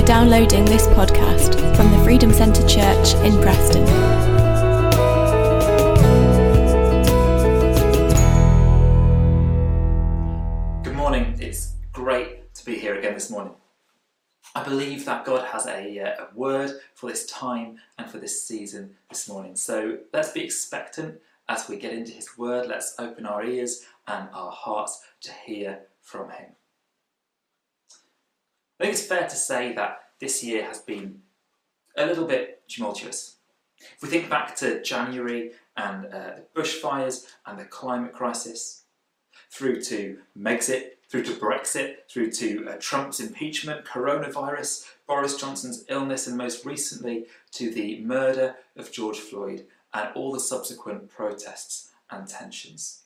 for downloading this podcast from the Freedom Centre Church in Preston. Good morning. It's great to be here again this morning. I believe that God has a, uh, a word for this time and for this season this morning. So let's be expectant as we get into His word. Let's open our ears and our hearts to hear from Him. I think it's fair to say that this year has been a little bit tumultuous. If we think back to January and uh, the bushfires and the climate crisis, through to Megxit, through to Brexit, through to uh, Trump's impeachment, coronavirus, Boris Johnson's illness, and most recently to the murder of George Floyd and all the subsequent protests and tensions.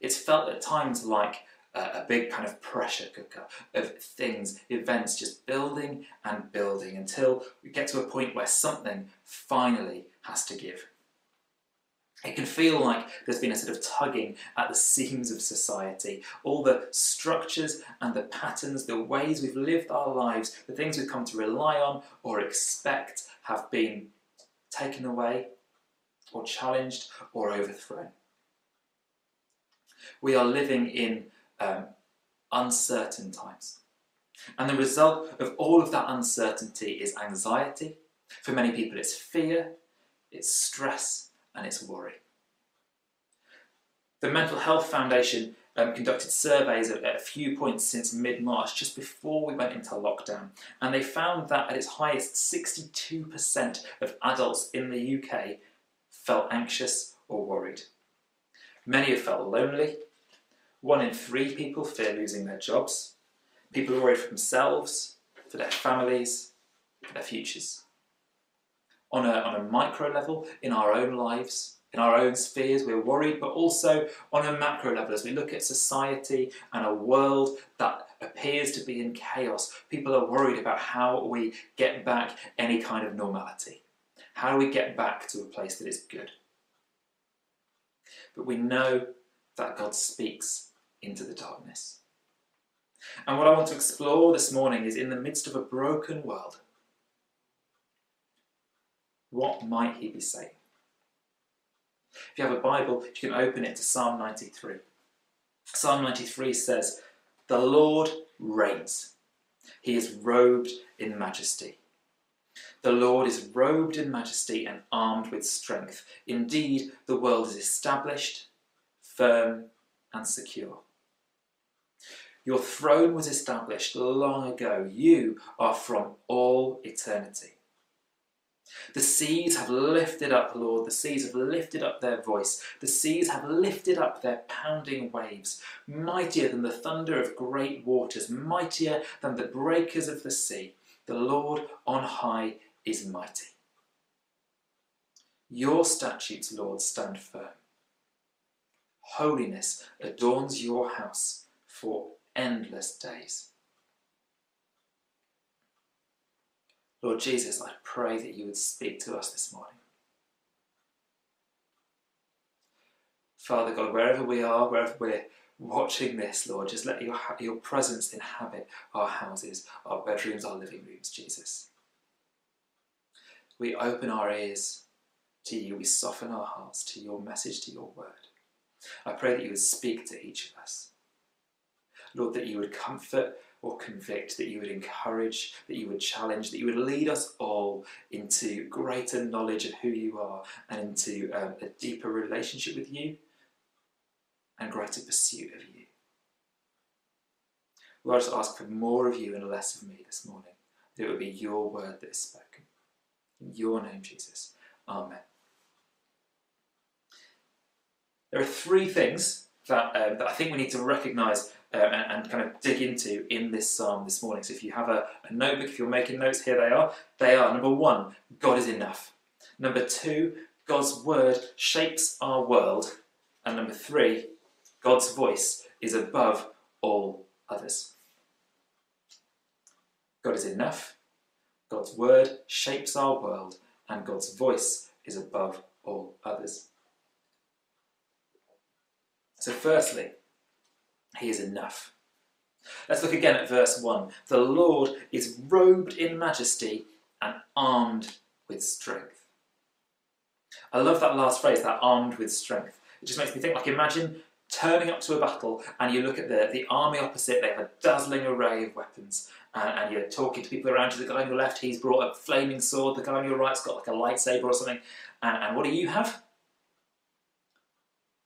It's felt at times like a big kind of pressure cooker of things, events just building and building until we get to a point where something finally has to give. It can feel like there's been a sort of tugging at the seams of society. All the structures and the patterns, the ways we've lived our lives, the things we've come to rely on or expect have been taken away or challenged or overthrown. We are living in um, uncertain times. And the result of all of that uncertainty is anxiety. For many people, it's fear, it's stress, and it's worry. The Mental Health Foundation um, conducted surveys at, at a few points since mid March, just before we went into lockdown, and they found that at its highest, 62% of adults in the UK felt anxious or worried. Many have felt lonely, one in three people fear losing their jobs. People are worried for themselves, for their families, for their futures. On a, on a micro level, in our own lives, in our own spheres, we're worried, but also on a macro level, as we look at society and a world that appears to be in chaos, people are worried about how we get back any kind of normality. How do we get back to a place that is good? But we know that God speaks into the darkness. And what I want to explore this morning is in the midst of a broken world, what might he be saying? If you have a Bible, you can open it to Psalm 93. Psalm 93 says, The Lord reigns. He is robed in majesty. The Lord is robed in majesty and armed with strength. Indeed, the world is established, firm, and secure. Your throne was established long ago. You are from all eternity. The seas have lifted up, Lord. The seas have lifted up their voice. The seas have lifted up their pounding waves, mightier than the thunder of great waters, mightier than the breakers of the sea. The Lord on high is mighty. Your statutes, Lord, stand firm. Holiness adorns your house for endless days. Lord Jesus, I pray that you would speak to us this morning. Father God, wherever we are, wherever we're watching this, Lord, just let your, your presence inhabit our houses, our bedrooms, our living rooms, Jesus. We open our ears to you, we soften our hearts to your message, to your word. I pray that you would speak to each of us. Lord, that you would comfort or convict, that you would encourage, that you would challenge, that you would lead us all into greater knowledge of who you are and into um, a deeper relationship with you and greater pursuit of you. Lord, I just ask for more of you and less of me this morning, that it would be your word that is spoken. In your name, Jesus. Amen. There are three things that, um, that I think we need to recognise uh, and, and, kind of dig into in this psalm this morning. So if you have a, a notebook, if you're making notes, here they are. They are number one, God is enough. Number two, God's word shapes our world. And number three, God's voice is above all others. God is enough. God's word shapes our world, and God's voice is above all others. So, firstly, he is enough. Let's look again at verse 1. The Lord is robed in majesty and armed with strength. I love that last phrase, that armed with strength. It just makes me think like imagine turning up to a battle and you look at the, the army opposite, they have a dazzling array of weapons. And, and you're talking to people around you. The guy on your left, he's brought a flaming sword. The guy on your right's got like a lightsaber or something. And, and what do you have?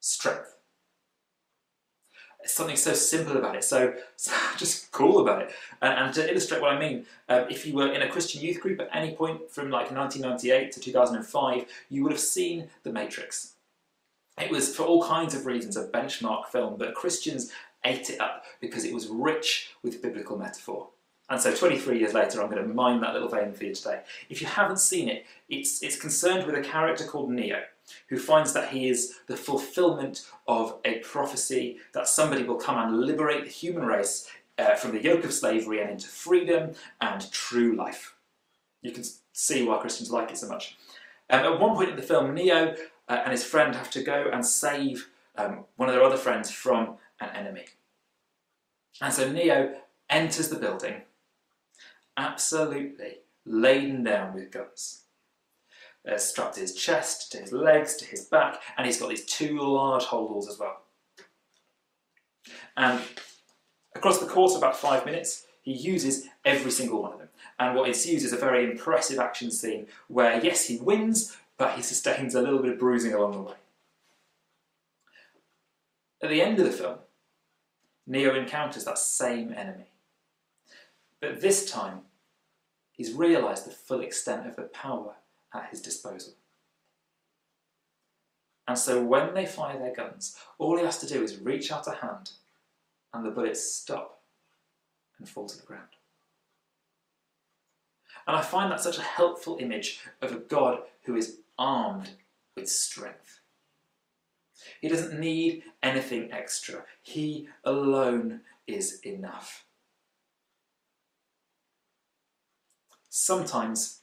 Strength something so simple about it, so, so just cool about it. And, and, to illustrate what I mean, um, if you were in a Christian youth group at any point from like 1998 to 2005, you would have seen The Matrix. It was, for all kinds of reasons, a benchmark film, but Christians ate it up because it was rich with biblical metaphor. And so 23 years later, I'm going to mine that little vein for you today. If you haven't seen it, it's, it's concerned with a character called Neo who finds that he is the fulfillment of a prophecy that somebody will come and liberate the human race uh, from the yoke of slavery and into freedom and true life. You can see why Christians like it so much. Um, at one point in the film, Neo uh, and his friend have to go and save um, one of their other friends from an enemy. And so Neo enters the building absolutely laden down with guns uh, strapped to his chest, to his legs, to his back, and he's got these two large holdalls as well. And across the course of about five minutes, he uses every single one of them. And what ensues is a very impressive action scene where, yes, he wins, but he sustains a little bit of bruising along the way. At the end of the film, Neo encounters that same enemy. But this time, he's realised the full extent of the power at his disposal. And so when they fire their guns, all he has to do is reach out a hand and the bullets stop and fall to the ground. And I find that such a helpful image of a God who is armed with strength. He doesn't need anything extra, He alone is enough. Sometimes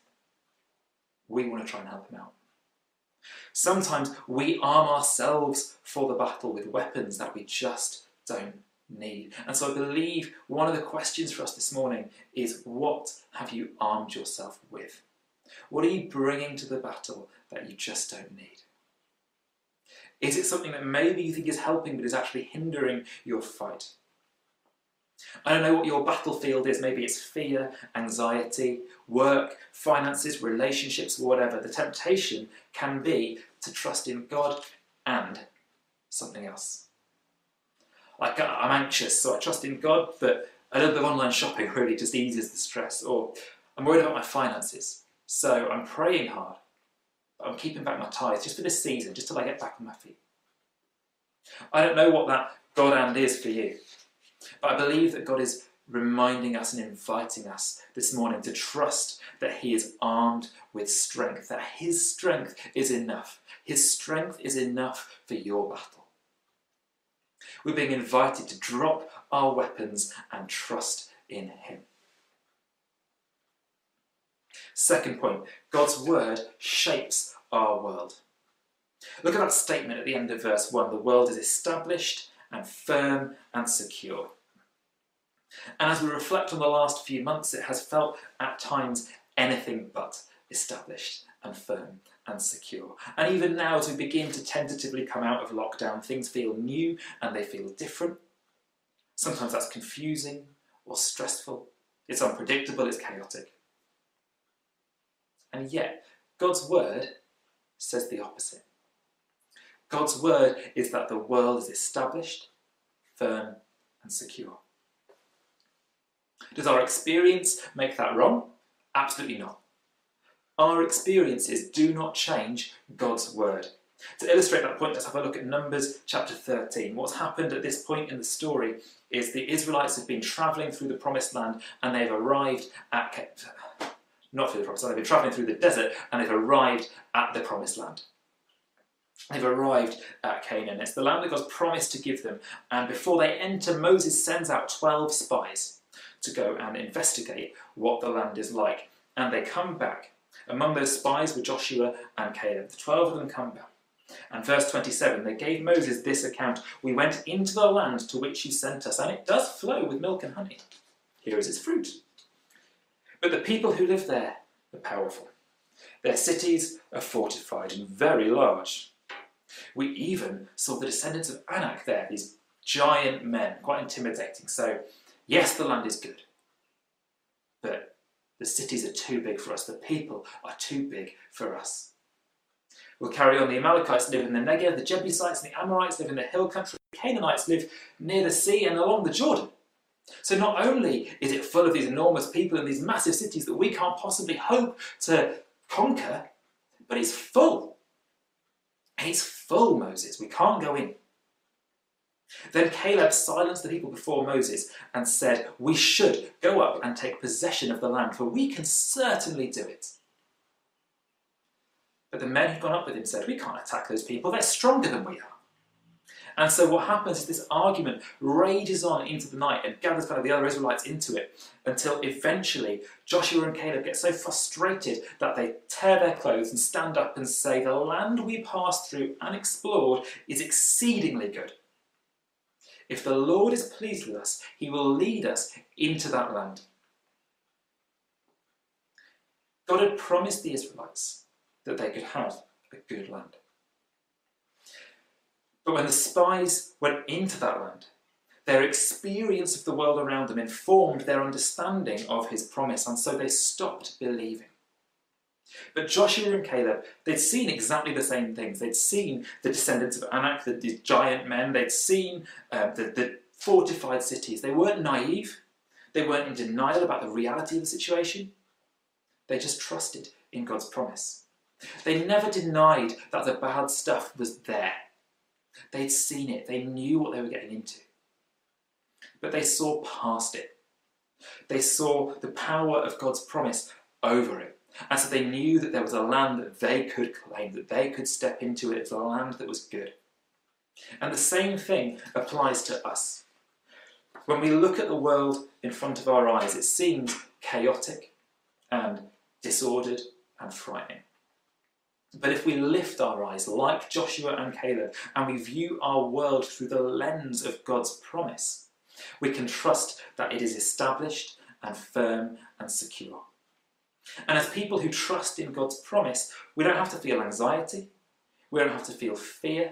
we want to try and help him out. Sometimes we arm ourselves for the battle with weapons that we just don't need. And so I believe one of the questions for us this morning is what have you armed yourself with? What are you bringing to the battle that you just don't need? Is it something that maybe you think is helping but is actually hindering your fight? I don't know what your battlefield is. Maybe it's fear, anxiety, work, finances, relationships, whatever. The temptation can be to trust in God and something else. Like, uh, I'm anxious, so I trust in God, but a little bit of online shopping really just eases the stress. Or I'm worried about my finances, so I'm praying hard, I'm keeping back my tithes just for this season, just till I get back on my feet. I don't know what that God and is for you. But I believe that God is reminding us and inviting us this morning to trust that He is armed with strength, that His strength is enough. His strength is enough for your battle. We're being invited to drop our weapons and trust in Him. Second point God's word shapes our world. Look at that statement at the end of verse 1 the world is established and firm and secure. And as we reflect on the last few months, it has felt at times anything but established and firm and secure. And even now, as we begin to tentatively come out of lockdown, things feel new and they feel different. Sometimes that's confusing or stressful, it's unpredictable, it's chaotic. And yet, God's word says the opposite. God's word is that the world is established, firm, and secure. Does our experience make that wrong? Absolutely not. Our experiences do not change God's word. To illustrate that point, let's have a look at Numbers chapter 13. What's happened at this point in the story is the Israelites have been travelling through the promised land and they've arrived at, not through the promised land, they've been travelling through the desert and they've arrived at the promised land. They've arrived at Canaan. It's the land that God's promised to give them. And before they enter, Moses sends out 12 spies to go and investigate what the land is like. And they come back. Among those spies were Joshua and Caleb. The 12 of them come back. And verse 27, they gave Moses this account We went into the land to which you sent us, and it does flow with milk and honey. Here is its fruit. But the people who live there are powerful. Their cities are fortified and very large. We even saw the descendants of Anak there, these giant men, quite intimidating. So, yes, the land is good, but the cities are too big for us. The people are too big for us. We'll carry on. The Amalekites live in the Negev, the Jebusites and the Amorites live in the hill country, the Canaanites live near the sea and along the Jordan. So not only is it full of these enormous people and these massive cities that we can't possibly hope to conquer, but it's full. It's full, Moses. We can't go in. Then Caleb silenced the people before Moses and said, We should go up and take possession of the land, for we can certainly do it. But the men who'd gone up with him said, We can't attack those people, they're stronger than we are. And so what happens is this argument rages on into the night and gathers kind of the other Israelites into it until eventually Joshua and Caleb get so frustrated that they tear their clothes and stand up and say, The land we passed through and explored is exceedingly good. If the Lord is pleased with us, he will lead us into that land. God had promised the Israelites that they could have a good land. But when the spies went into that land, their experience of the world around them informed their understanding of his promise, and so they stopped believing. But Joshua and Caleb, they'd seen exactly the same things. They'd seen the descendants of Anak, the, these giant men. They'd seen uh, the, the fortified cities. They weren't naive. They weren't in denial about the reality of the situation. They just trusted in God's promise. They never denied that the bad stuff was there. They'd seen it. They knew what they were getting into. But they saw past it. They saw the power of God's promise over it. And so they knew that there was a land that they could claim, that they could step into it as a land that was good. And the same thing applies to us. When we look at the world in front of our eyes, it seems chaotic and disordered and frightening. But if we lift our eyes, like Joshua and Caleb, and we view our world through the lens of God's promise, we can trust that it is established and firm and secure. And as people who trust in God's promise, we don't have to feel anxiety, we don't have to feel fear,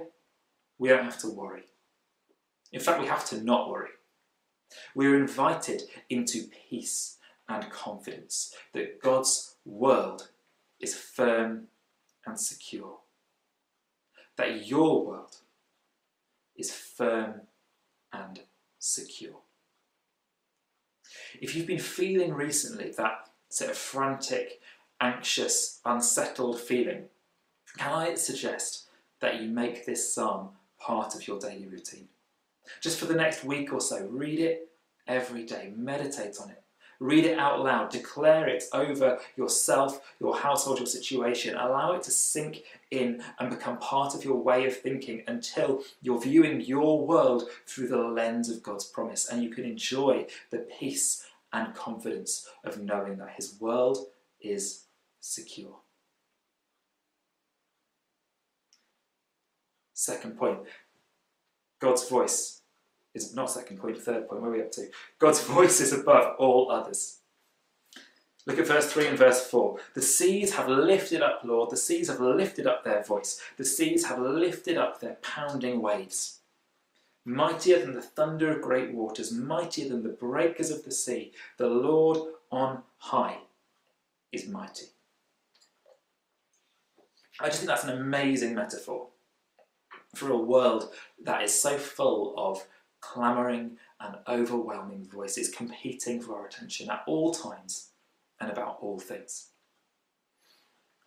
we don't have to worry. In fact, we have to not worry. We're invited into peace and confidence that God's world is firm and secure. That your world is firm and secure. If you've been feeling recently that sort of frantic, anxious, unsettled feeling, can I suggest that you make this psalm part of your daily routine? Just for the next week or so, read it every day, meditate on it, read it out loud, declare it over yourself, your household, your situation. Allow it to sink in and become part of your way of thinking until you're viewing your world through the lens of God's promise and you can enjoy the peace and confidence of knowing that his world is secure. Second point God's voice is not second point, third point. Where are we up to? God's voice is above all others. Look at verse 3 and verse 4. The seas have lifted up, Lord, the seas have lifted up their voice. The seas have lifted up their pounding waves mightier than the thunder of great waters, mightier than the breakers of the sea. The Lord on high is mighty. I just think that's an amazing metaphor for a world that is so full of clamouring and overwhelming voices competing for our attention at all times and about all things.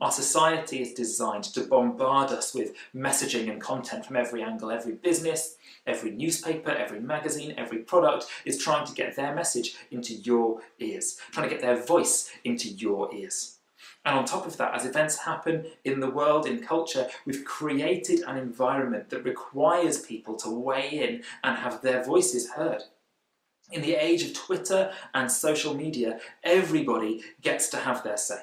Our society is designed to bombard us with messaging and content from every angle. Every business, every newspaper, every magazine, every product is trying to get their message into your ears, trying to get their voice into your ears. And on top of that, as events happen in the world, in culture, we've created an environment that requires people to weigh in and have their voices heard. In the age of Twitter and social media, everybody gets to have their say.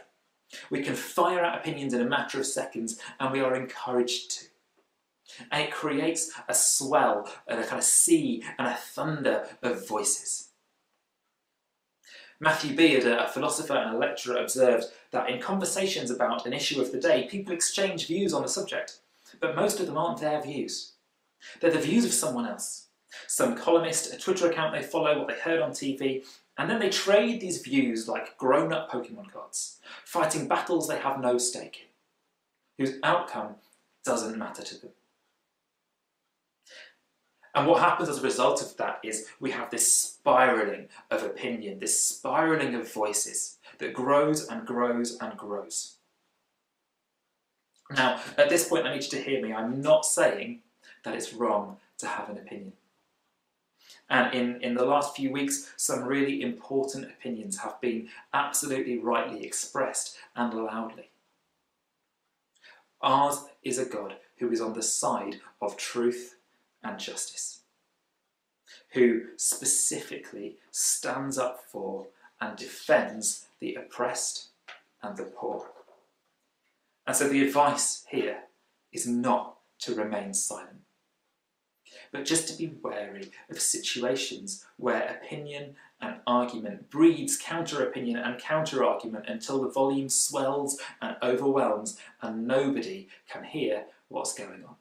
We can fire out opinions in a matter of seconds, and we are encouraged to. And it creates a swell and a kind of sea and a thunder of voices. Matthew Beard, a philosopher and a lecturer, observed that in conversations about an issue of the day, people exchange views on the subject, but most of them aren't their views. They're the views of someone else. Some columnist, a Twitter account they follow, what they heard on TV, and then they trade these views like grown up Pokemon cards, fighting battles they have no stake in, whose outcome doesn't matter to them. And what happens as a result of that is we have this spiraling of opinion, this spiraling of voices that grows and grows and grows. Now, at this point, I need you to hear me. I'm not saying that it's wrong to have an opinion. And in, in the last few weeks, some really important opinions have been absolutely rightly expressed and loudly. Ours is a God who is on the side of truth and justice, who specifically stands up for and defends the oppressed and the poor. And so the advice here is not to remain silent, but just to be wary of situations where opinion and argument breeds counter opinion and counter argument until the volume swells and overwhelms and nobody can hear what's going on.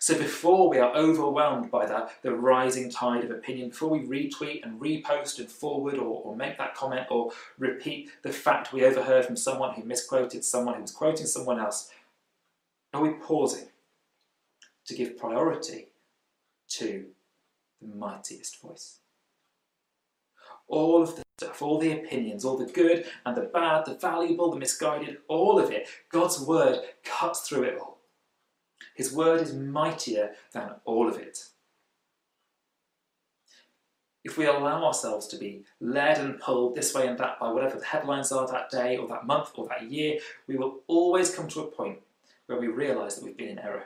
So before we are overwhelmed by that, the rising tide of opinion, before we retweet and repost and forward or, or make that comment or repeat the fact we overheard from someone who misquoted someone who was quoting someone else, are we pausing to give priority to the mightiest voice? All of the stuff, all the opinions, all the good and the bad, the valuable, the misguided, all of it, God's word cuts through it all. His word is mightier than all of it. If we allow ourselves to be led and pulled this way and that by whatever the headlines are that day or that month or that year, we will always come to a point where we realise that we've been in error,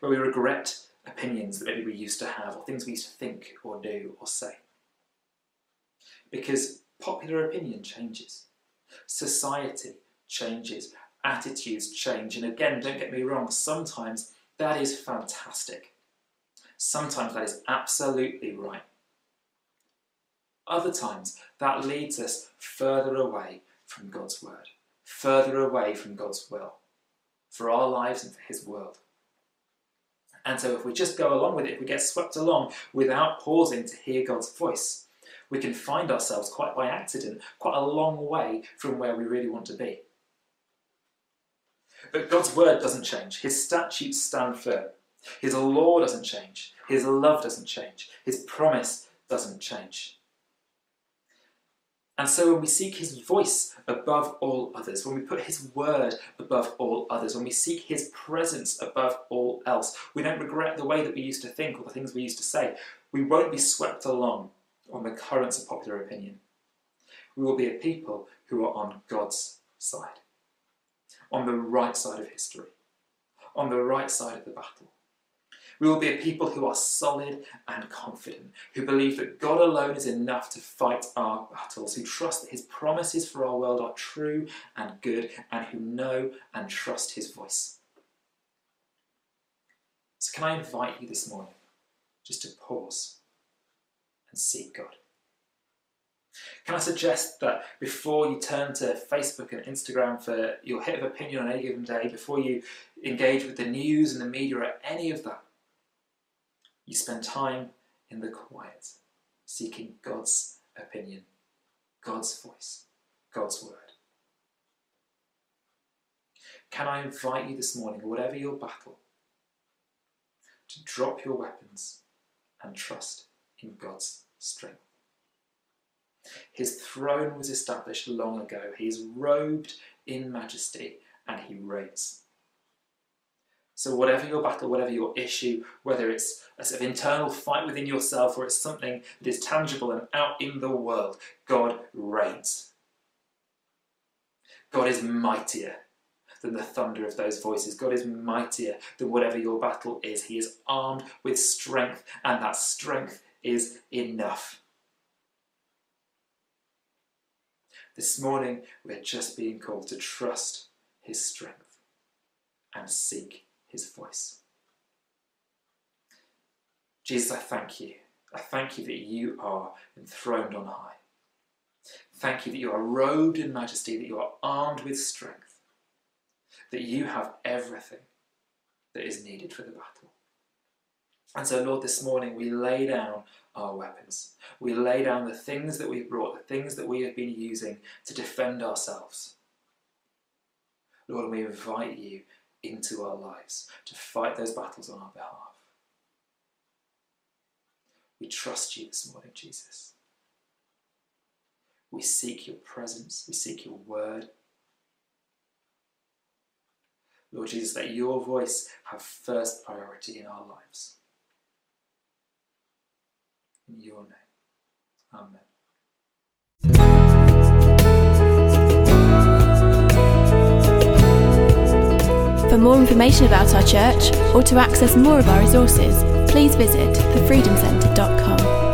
where we regret opinions that maybe we used to have or things we used to think or do or say. Because popular opinion changes, society changes, attitudes change. And again, don't get me wrong, sometimes that is fantastic. Sometimes that is absolutely right. Other times, that leads us further away from God's word, further away from God's will for our lives and for His world. And so, if we just go along with it, if we get swept along without pausing to hear God's voice, we can find ourselves quite by accident, quite a long way from where we really want to be. But God's word doesn't change. His statutes stand firm. His law doesn't change. His love doesn't change. His promise doesn't change. And so when we seek his voice above all others, when we put his word above all others, when we seek his presence above all else, we don't regret the way that we used to think or the things we used to say. We won't be swept along on the currents of popular opinion. We will be a people who are on God's side on the right side of history, on the right side of the battle. We will be a people who are solid and confident, who believe that God alone is enough to fight our battles, who trust that His promises for our world are true and good, and who know and trust His voice. So, can I invite you this morning just to pause and seek God? Can I suggest that before you turn to Facebook and Instagram for your hit of opinion on any given day, before you engage with the news and the media or any of that, you spend time in the quiet, seeking God's opinion, God's voice, God's word. Can I invite you this morning, whatever your battle, to drop your weapons and trust in God's strength? His throne was established long ago. He is robed in majesty and he reigns. So, whatever your battle, whatever your issue, whether it's a sort of internal fight within yourself or it's something that is tangible and out in the world, God reigns. God is mightier than the thunder of those voices. God is mightier than whatever your battle is. He is armed with strength, and that strength is enough. This morning, we're just being called to trust His strength and seek his voice. Jesus, I thank you. I thank you that you are enthroned on high. Thank you that you are robed in majesty, that you are armed with strength, that you have everything that is needed for the battle. And so, Lord, this morning we lay down our weapons. We lay down the things that we've brought, the things that we have been using to defend ourselves. Lord, we invite you into our lives to fight those battles on our behalf. We trust you this morning, Jesus. We seek your presence, we seek your word. Lord Jesus, let your voice have first priority in our lives. In your name. Amen. For more information about our church or to access more of our resources, please visit thefreedomcentre.com.